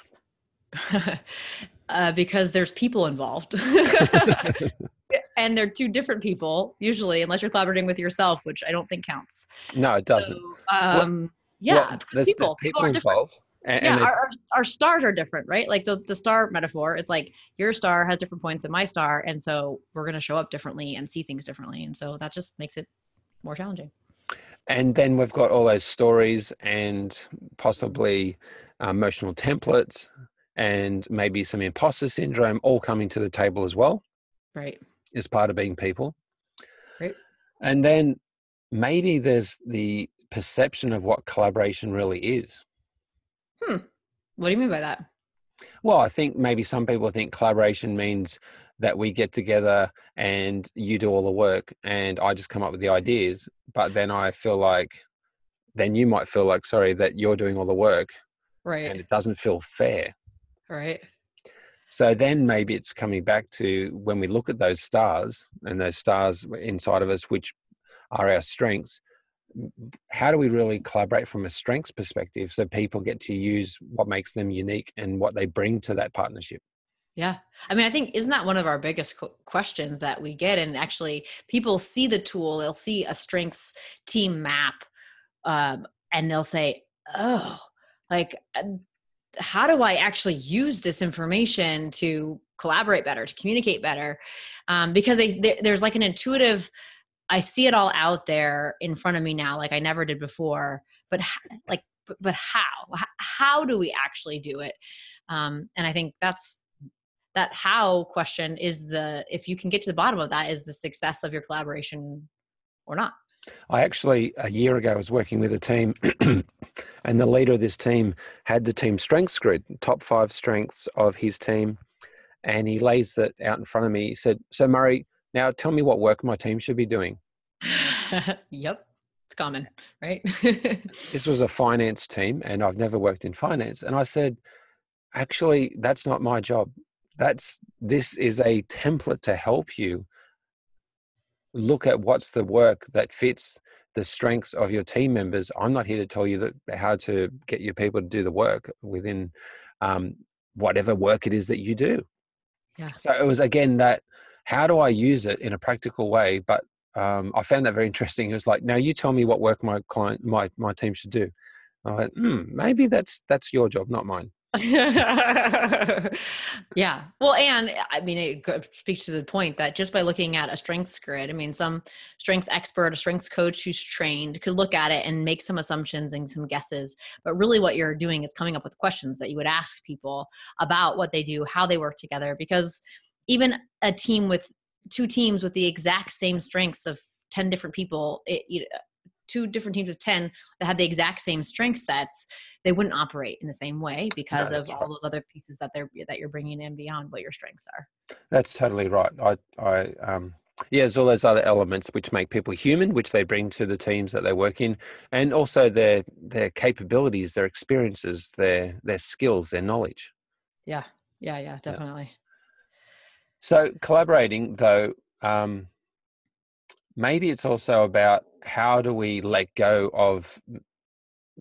uh, because there's people involved. and they're two different people usually, unless you're collaborating with yourself, which I don't think counts. No, it doesn't. So, um, well, yeah, well, there's, people, there's people, people involved. And, yeah, and our, our, our, stars are different, right? Like the, the star metaphor, it's like your star has different points than my star. And so we're going to show up differently and see things differently. And so that just makes it more challenging. And then we've got all those stories and possibly uh, emotional templates and maybe some imposter syndrome all coming to the table as well. Right. As part of being people. Right. And then maybe there's the perception of what collaboration really is. Hmm. What do you mean by that? Well, I think maybe some people think collaboration means that we get together and you do all the work and I just come up with the ideas. But then I feel like, then you might feel like, sorry, that you're doing all the work. Right. And it doesn't feel fair. Right. So then maybe it's coming back to when we look at those stars and those stars inside of us, which are our strengths, how do we really collaborate from a strengths perspective so people get to use what makes them unique and what they bring to that partnership? Yeah. I mean, I think, isn't that one of our biggest questions that we get? And actually, people see the tool, they'll see a strengths team map, um, and they'll say, oh, like, uh, how do I actually use this information to collaborate better, to communicate better? Um, because they, they, there's like an intuitive I see it all out there in front of me now, like I never did before. But like, but, how? How do we actually do it? Um, and I think that's that how question is the if you can get to the bottom of that is the success of your collaboration or not. I actually a year ago was working with a team, and the leader of this team had the team strengths grid, top five strengths of his team, and he lays that out in front of me. He said, "So Murray, now, tell me what work my team should be doing. yep, it's common, right? this was a finance team, and I've never worked in finance. And I said, actually, that's not my job. That's this is a template to help you look at what's the work that fits the strengths of your team members. I'm not here to tell you that how to get your people to do the work within um, whatever work it is that you do. Yeah. So it was again that how do I use it in a practical way? But um, I found that very interesting. It was like, now you tell me what work my client, my my team should do. I went, hmm, maybe that's that's your job, not mine. yeah. Well, and I mean, it speaks to the point that just by looking at a strengths grid, I mean, some strengths expert, a strengths coach who's trained could look at it and make some assumptions and some guesses. But really, what you're doing is coming up with questions that you would ask people about what they do, how they work together, because even a team with two teams with the exact same strengths of 10 different people it, you two different teams of 10 that had the exact same strength sets they wouldn't operate in the same way because no, of all right. those other pieces that they're that you're bringing in beyond what your strengths are that's totally right i i um yeah, there's all those other elements which make people human, which they bring to the teams that they work in, and also their their capabilities, their experiences, their their skills, their knowledge. Yeah, yeah, yeah, definitely. Yeah. So collaborating, though, um, maybe it's also about how do we let go of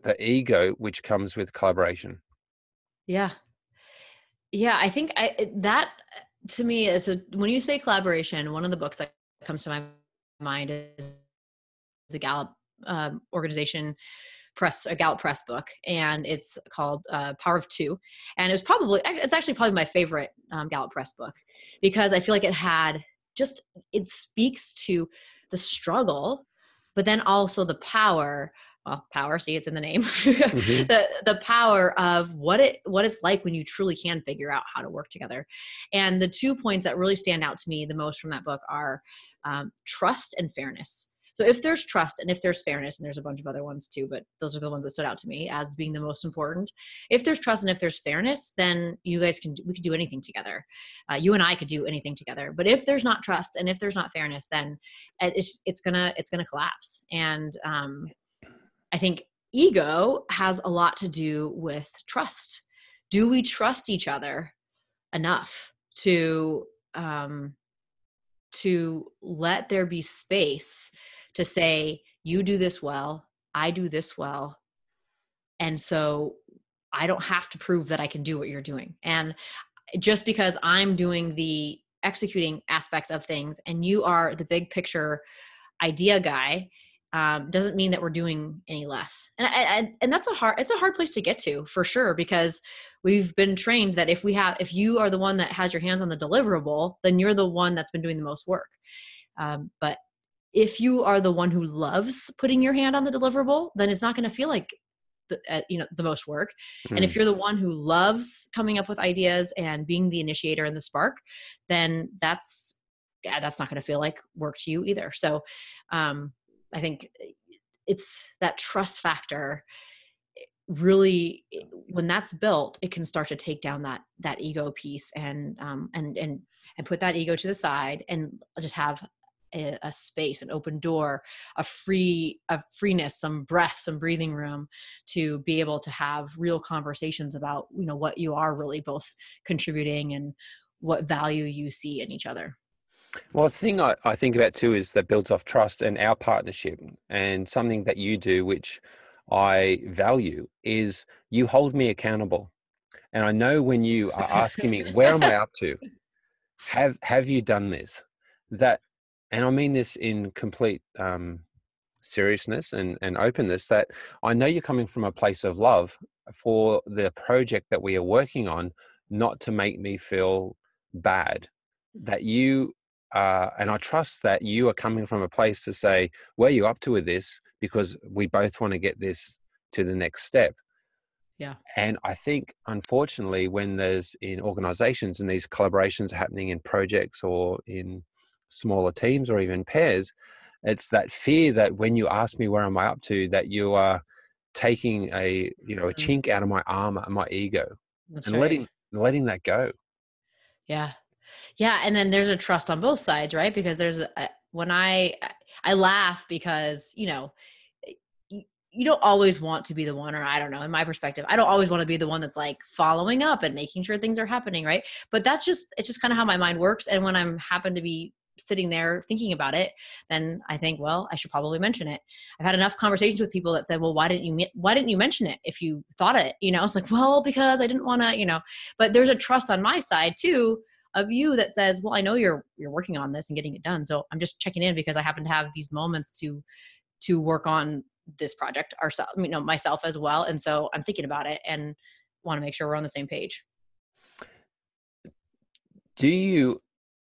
the ego which comes with collaboration. Yeah, yeah. I think I that to me is a when you say collaboration, one of the books that comes to my mind is a Gallup um, organization press a Gallup press book, and it's called uh, Power of Two, and it was probably it's actually probably my favorite um, Gallup press book because I feel like it had just it speaks to the struggle, but then also the power well power see it's in the name. Mm-hmm. the the power of what it what it's like when you truly can figure out how to work together. And the two points that really stand out to me the most from that book are um, trust and fairness so if there's trust and if there's fairness, and there's a bunch of other ones too, but those are the ones that stood out to me as being the most important. If there's trust and if there's fairness, then you guys can we could do anything together. Uh, you and I could do anything together. But if there's not trust and if there's not fairness, then it's it's gonna it's gonna collapse. And um, I think ego has a lot to do with trust. Do we trust each other enough to um, to let there be space to say, you do this well, I do this well. And so I don't have to prove that I can do what you're doing. And just because I'm doing the executing aspects of things and you are the big picture idea guy um, doesn't mean that we're doing any less and I, and that's a hard it's a hard place to get to for sure because we've been trained that if we have if you are the one that has your hands on the deliverable then you're the one that's been doing the most work um, but if you are the one who loves putting your hand on the deliverable then it's not going to feel like the, uh, you know the most work mm. and if hmm. you're the one who loves coming up with ideas and being the initiator and the spark then that's yeah, that's not going to feel like work to you either so um i think it's that trust factor really when that's built it can start to take down that that ego piece and um and and and put that ego to the side and just have a, a, space an open door a free a freeness some breath some breathing room to be able to have real conversations about you know what you are really both contributing and what value you see in each other well, the thing I, I think about too is that builds off trust and our partnership, and something that you do, which I value, is you hold me accountable. And I know when you are asking me, where am I up to? Have have you done this? That and I mean this in complete um, seriousness and, and openness, that I know you're coming from a place of love for the project that we are working on, not to make me feel bad. That you, uh, and I trust that you are coming from a place to say, where are you up to with this? Because we both want to get this to the next step. Yeah. And I think, unfortunately, when there's in organizations and these collaborations happening in projects or in smaller teams or even pairs it's that fear that when you ask me where am i up to that you are taking a you know a mm-hmm. chink out of my armor and my ego That's and right. letting letting that go yeah yeah and then there's a trust on both sides right because there's a when i i laugh because you know you don't always want to be the one or i don't know in my perspective i don't always want to be the one that's like following up and making sure things are happening right but that's just it's just kind of how my mind works and when i'm happen to be sitting there thinking about it then i think well i should probably mention it. I've had enough conversations with people that said well why didn't you why didn't you mention it if you thought it? You know it's like well because i didn't want to you know. But there's a trust on my side too of you that says well i know you're you're working on this and getting it done so i'm just checking in because i happen to have these moments to to work on this project ourselves you know myself as well and so i'm thinking about it and want to make sure we're on the same page. Do you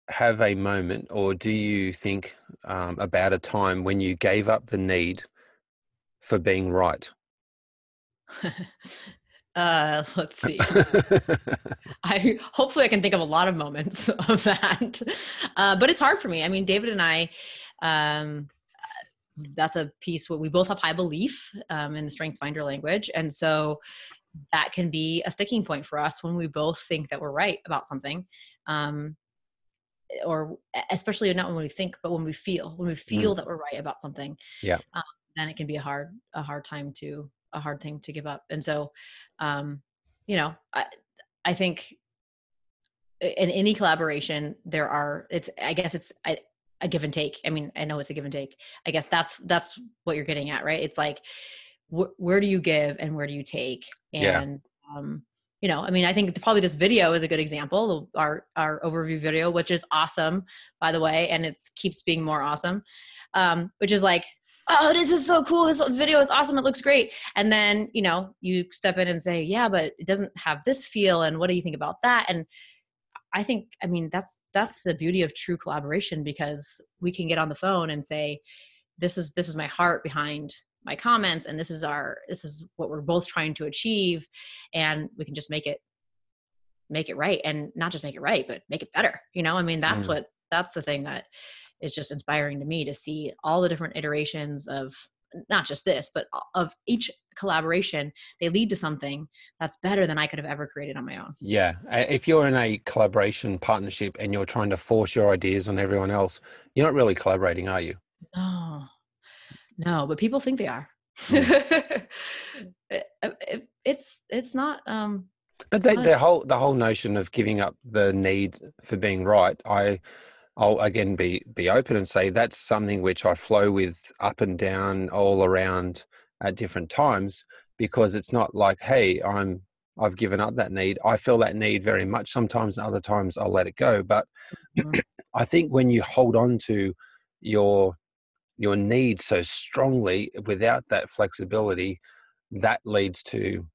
have a moment, or do you think um, about a time when you gave up the need for being right? uh, let's see. I hopefully I can think of a lot of moments of that, uh, but it's hard for me. I mean, David and I. Um, that's a piece where we both have high belief um, in the strengths finder language and so that can be a sticking point for us when we both think that we're right about something um, or especially not when we think but when we feel when we feel mm. that we're right about something yeah. um, then it can be a hard a hard time to a hard thing to give up. And so um you know i i think in any collaboration there are it's i guess it's a, a give and take. I mean i know it's a give and take. I guess that's that's what you're getting at right? It's like wh- where do you give and where do you take? And yeah. um you know, I mean, I think probably this video is a good example, our our overview video, which is awesome, by the way, and it keeps being more awesome. Um, which is like, oh, this is so cool. This video is awesome. It looks great. And then, you know, you step in and say, yeah, but it doesn't have this feel. And what do you think about that? And I think, I mean, that's that's the beauty of true collaboration because we can get on the phone and say, this is this is my heart behind my comments and this is our this is what we're both trying to achieve and we can just make it make it right and not just make it right but make it better you know? I mean that's mm. what that's the thing that is just inspiring to me to see all the different iterations of not just this but of each collaboration they lead to something that's better than i could have ever created on my own. Yeah if you're in a collaboration partnership and you're trying to force your ideas on everyone else you're not really collaborating are you? No no, but people think they are. It, it, it's it's not. Um, but the, the whole the whole notion of giving up the need for being right, I I'll again be be open and say that's something which I flow with up and down all around at different times because it's not like hey I'm I've given up that need. I feel that need very much. Sometimes, and other times, I'll let it go. But mm-hmm. I think when you hold on to your your need so strongly without that flexibility, that leads to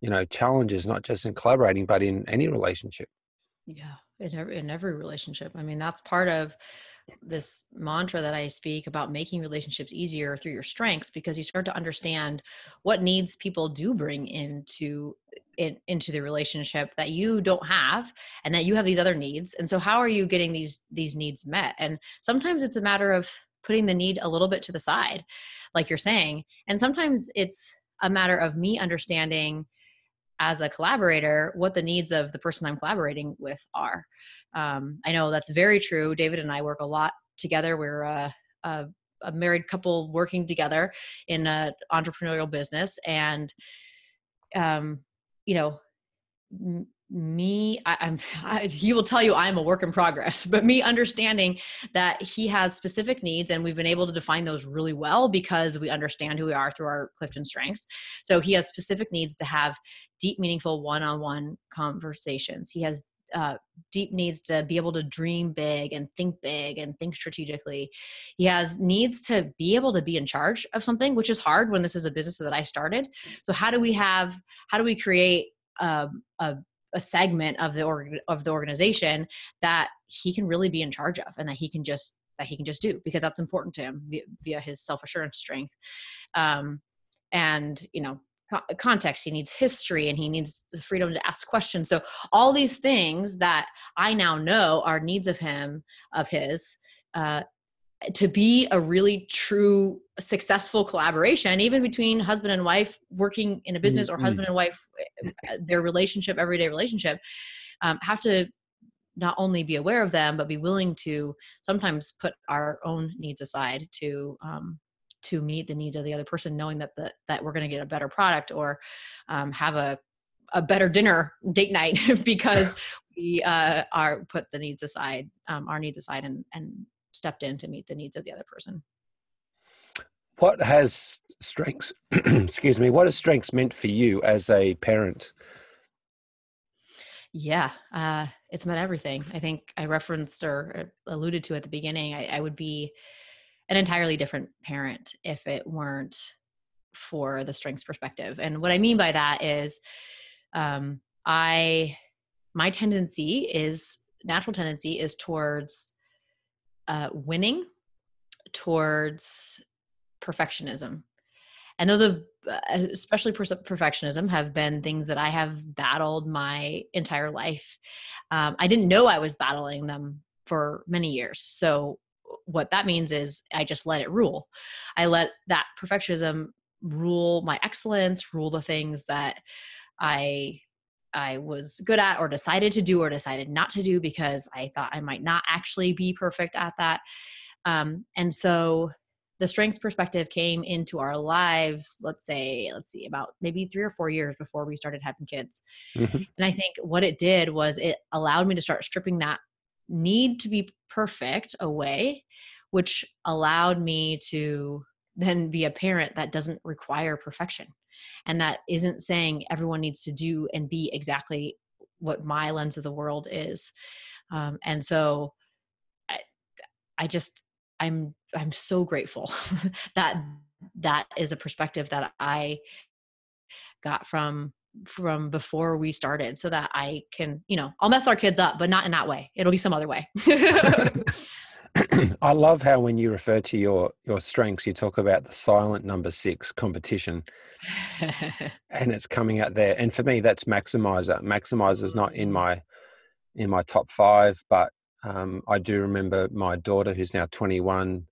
you know challenges not just in collaborating but in any relationship. Yeah, in every, in every relationship. I mean, that's part of this mantra that I speak about making relationships easier through your strengths because you start to understand what needs people do bring into in, into the relationship that you don't have and that you have these other needs and so how are you getting these these needs met and sometimes it's a matter of putting the need a little bit to the side like you're saying. And sometimes it's a matter of me understanding as a collaborator what the needs of the person i'm collaborating with are. Um, i know that's very true. David and i work a lot together. We're a, a, a married couple working together in an entrepreneurial business and um, you know me I, am he will tell you i'm a work in progress but me understanding that he has specific needs and we've been able to define those really well because we understand who we are through our clifton strengths so he has specific needs to have deep meaningful one-on-one conversations he has uh, deep needs to be able to dream big and think big and think strategically. He has needs to be able to be in charge of something, which is hard when this is a business that I started. So how do we have? How do we create um, a a segment of the org- of the organization that he can really be in charge of and that he can just that he can just do because that's important to him via, his self assurance strength. Um, and you know context he needs history and he needs the freedom to ask questions so all these things that i now know are needs of him of his uh, to be a really true successful collaboration even between husband and wife working in a business mm-hmm. or husband and wife eh, eh, their relationship everyday relationship um, have to not only be aware of them but be willing to sometimes put our own needs aside to um, to meet the needs of the other person knowing that the, that we're going to get a better product or um, have a a better dinner date night because we uh, are put the needs aside um, our needs aside and and stepped in to meet the needs of the other person. What has strengths, excuse me, what has strengths meant for you as a parent? Yeah, uh, it's meant everything. I think I referenced or alluded to at the beginning. I, I would be an entirely different parent if it weren't for the strengths perspective. And what I mean by that is, um, I my tendency is natural tendency is towards uh, winning towards perfectionism. And those have uh, especially perfectionism have been things that i have battled my entire life. Um, i didn't know i was battling them for many years. So what that means is i just let it rule. I let that perfectionism rule my excellence rule the things that i I was good at or decided to do or decided not to do because I thought I might not actually be perfect at that. Um, and so the strengths perspective came into our lives, let's say, let's see, about maybe three or four years before we started having kids. Mm-hmm. And I think what it did was it allowed me to start stripping that need to be perfect away, which allowed me to then be a parent that doesn't require perfection and that isn't saying everyone needs to do and be exactly what my lens of the world is. Um, and so I, I just i'm i'm so grateful that that is a perspective that i got from from before we started so that i can you know i'll mess our kids up but not in that way. It'll be some other way I love how when you refer to your your strengths, you talk about the silent number six competition, and it's coming out there. And for me, that's maximizer. Maximizer is not in mm. my in my top five, but um, I do remember my daughter, who's now 21,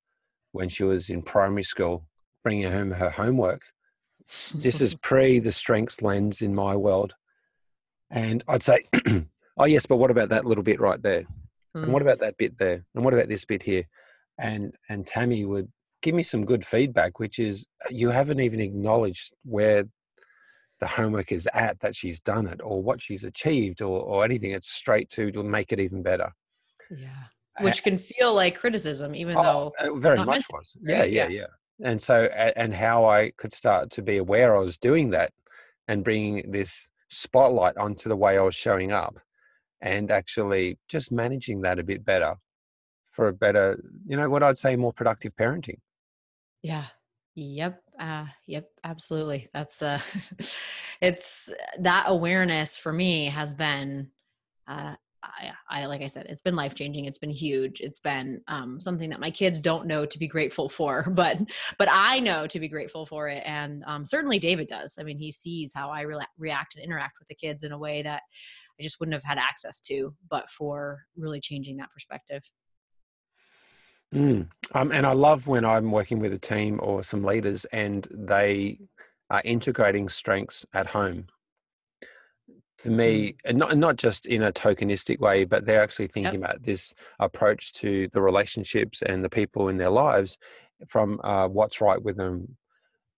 when she was in primary school, bringing home her homework. This is pre the strengths lens in my world, and I'd say, "Oh yes, but what about that little bit right there?" Mm. And what about that bit there? And what about this bit here? And and Tammy would give me some good feedback, which is uh, you haven't even acknowledged where the homework is at that she's done it or what she's achieved or, or anything. It's straight to to make it even better. Yeah. Which can feel like criticism, even oh, though very much was. Yeah, yeah, yeah, yeah. And so, and how I could start to be aware I was doing that and bringing this spotlight onto the way I was showing up and actually just managing that a bit better for a better, you know, what I'd say more productive parenting. Yeah. Yep. Uh, yep. Absolutely. That's uh, it's that awareness for me has been uh, I, I, like I said, it's been life changing. It's been huge. It's been um, something that my kids don't know to be grateful for, but but I know to be grateful for it, and um, certainly David does. I mean, he sees how I re- react and interact with the kids in a way that I just wouldn't have had access to, but for really changing that perspective. Mm. Um, and I love when I'm working with a team or some leaders, and they are integrating strengths at home for me, mm. and not not just in a tokenistic way, but they're actually thinking yep. about this approach to the relationships and the people in their lives from uh, what's right with them,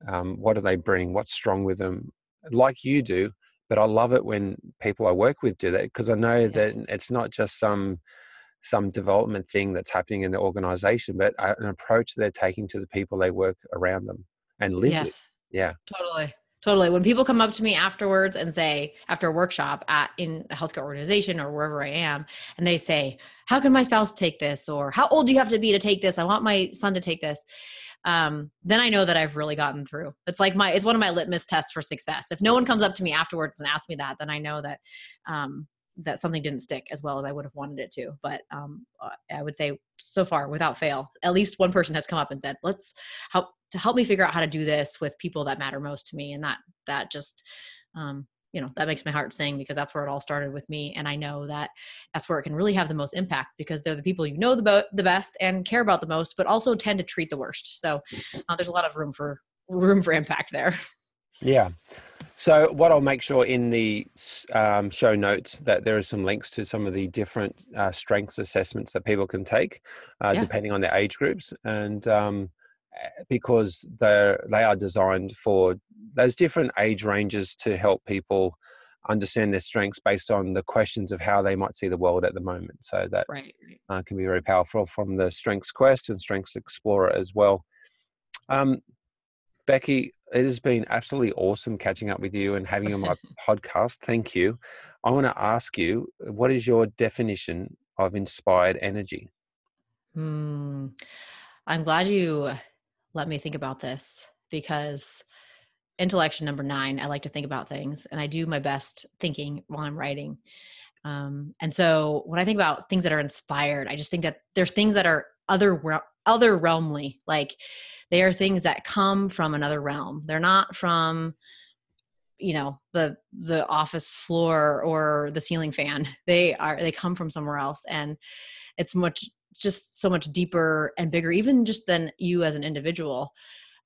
um, what do they bring, what's strong with them, like you do. But I love it when people I work with do that because I know that it's not just some some development thing that's happening in the organization, but an approach they're taking to the people they work around them and live yes. with. Yeah, totally. Totally. When people come up to me afterwards and say, after a workshop at in a healthcare organization or wherever I am, and they say, "How can my spouse take this?" or "How old do you have to be to take this?" I want my son to take this. Um, then I know that I've really gotten through. It's like my it's one of my litmus tests for success. If no one comes up to me afterwards and asks me that, then I know that um, that something didn't stick as well as I would have wanted it to. But um, I would say so far, without fail, at least one person has come up and said, "Let's help to help me figure out how to do this with people that matter most to me." And that that just um, you know that makes my heart sing because that's where it all started with me and i know that that's where it can really have the most impact because they're the people you know the, bo- the best and care about the most but also tend to treat the worst. So uh, there's a lot of room for room for impact there. Yeah. So, what I'll make sure in the um, show notes that there are some links to some of the different uh, strengths assessments that people can take, uh, yeah. depending on their age groups, and um, because they they are designed for those different age ranges to help people understand their strengths based on the questions of how they might see the world at the moment. So that right. uh, can be very powerful from the Strengths Quest and Strengths Explorer as well. Um, Becky, it has been absolutely awesome catching up with you and having you on my podcast. Thank you. I want to ask you, what is your definition of inspired energy? Hmm. I'm glad you let me think about this because intellection number nine, I like to think about things and I do my best thinking while I'm writing. Um, and so when I think about things that are inspired, I just think that there's things that are other other realmly like they are things that come from another realm. They're not from you know the the office floor or the ceiling fan. They are they come from somewhere else and it's much just so much deeper and bigger even just than you as an individual.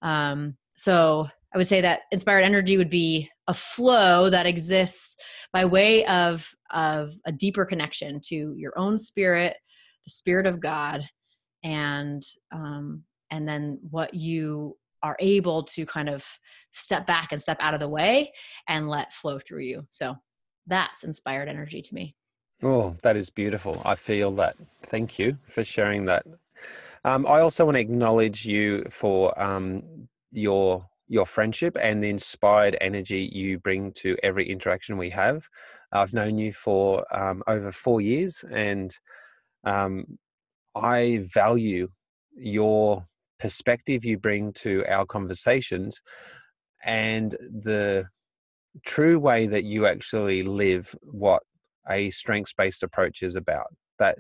Um so i would say that inspired energy would be a flow that exists by way of of a deeper connection to your own spirit the spirit of god and um, and then what you are able to kind of step back and step out of the way and let flow through you. So that's inspired energy to me. Oh that is beautiful. I feel that thank you for sharing that um, i also want to acknowledge you for um, your your friendship and the inspired energy you bring to every interaction we have i've known you for um, over four years and um, I value your perspective you bring to our conversations and the true way that you actually live what a strengths based approach is about. That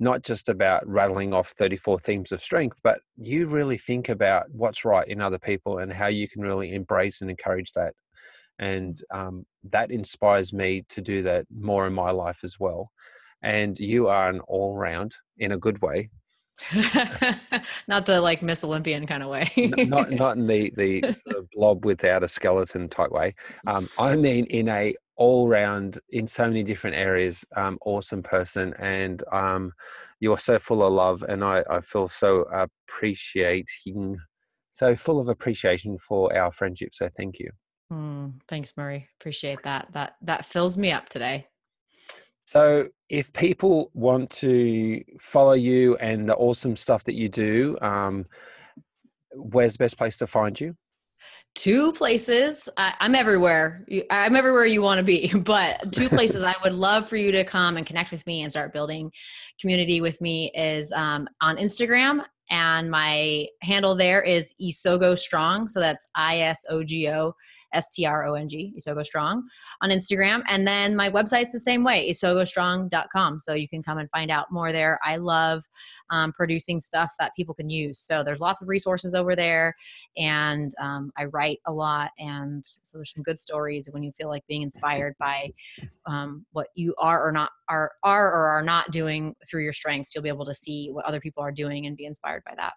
not just about rattling off 34 themes of strength, but you really think about what's right in other people and how you can really embrace and encourage that. And um, that inspires me to do that more in my life as well and you are an all round in a good way. not the like Miss Olympian kind of way. not not in the the sort of blob without a skeleton type way. Um, I mean in a all round in so many different areas. Um, awesome person, and um, you're so full of love, and I I feel so appreciating, so full of appreciation for our friendship. So thank you. Mm, thanks, Murray. Appreciate that. That that fills me up today. So, if people want to follow you and the awesome stuff that you do, um, where's the best place to find you? two places I, am everywhere i'm everywhere you want to be but two places i would love for you to come and connect with me and start building community with me is um, on instagram and my handle there is isogo strong so that's i-s-o-g-o S T R O N G, Isogo Strong on Instagram. And then my website's the same way, isogostrong.com. So you can come and find out more there. I love um, producing stuff that people can use. So there's lots of resources over there. And um, I write a lot. And so there's some good stories when you feel like being inspired by um, what you are or not are, are or are not doing through your strengths. You'll be able to see what other people are doing and be inspired by that.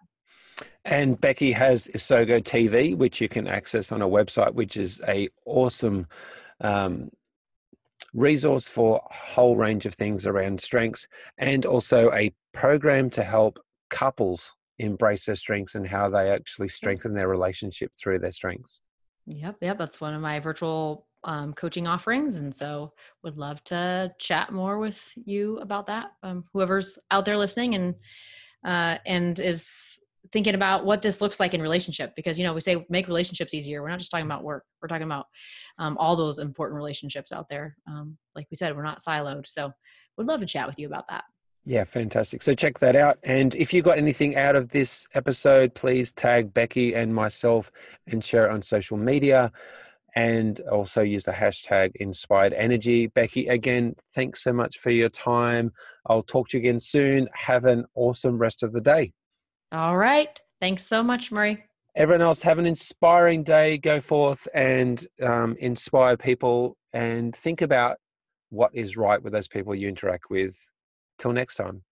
And Becky has Isogo TV, which you can access on a website, which is a awesome um, resource for a whole range of things around strengths, and also a program to help couples embrace their strengths and how they actually strengthen their relationship through their strengths. Yep, yep, that's one of my virtual um, coaching offerings, and so would love to chat more with you about that. Um, whoever's out there listening and uh, and is thinking about what this looks like in relationship because you know we say make relationships easier. We're not just talking about work. We're talking about um, all those important relationships out there. Um, like we said we're not siloed. So we'd love to chat with you about that. Yeah fantastic. So check that out. And if you got anything out of this episode please tag becky and myself and share it on social media. And also use the hashtag inspired energy becky again thanks so much for your time. I'll talk to you again soon. Have an awesome rest of the day all right. Thanks so much, Murray. Everyone else, have an inspiring day. Go forth and um, inspire people and think about what is right with those people you interact with. Till next time.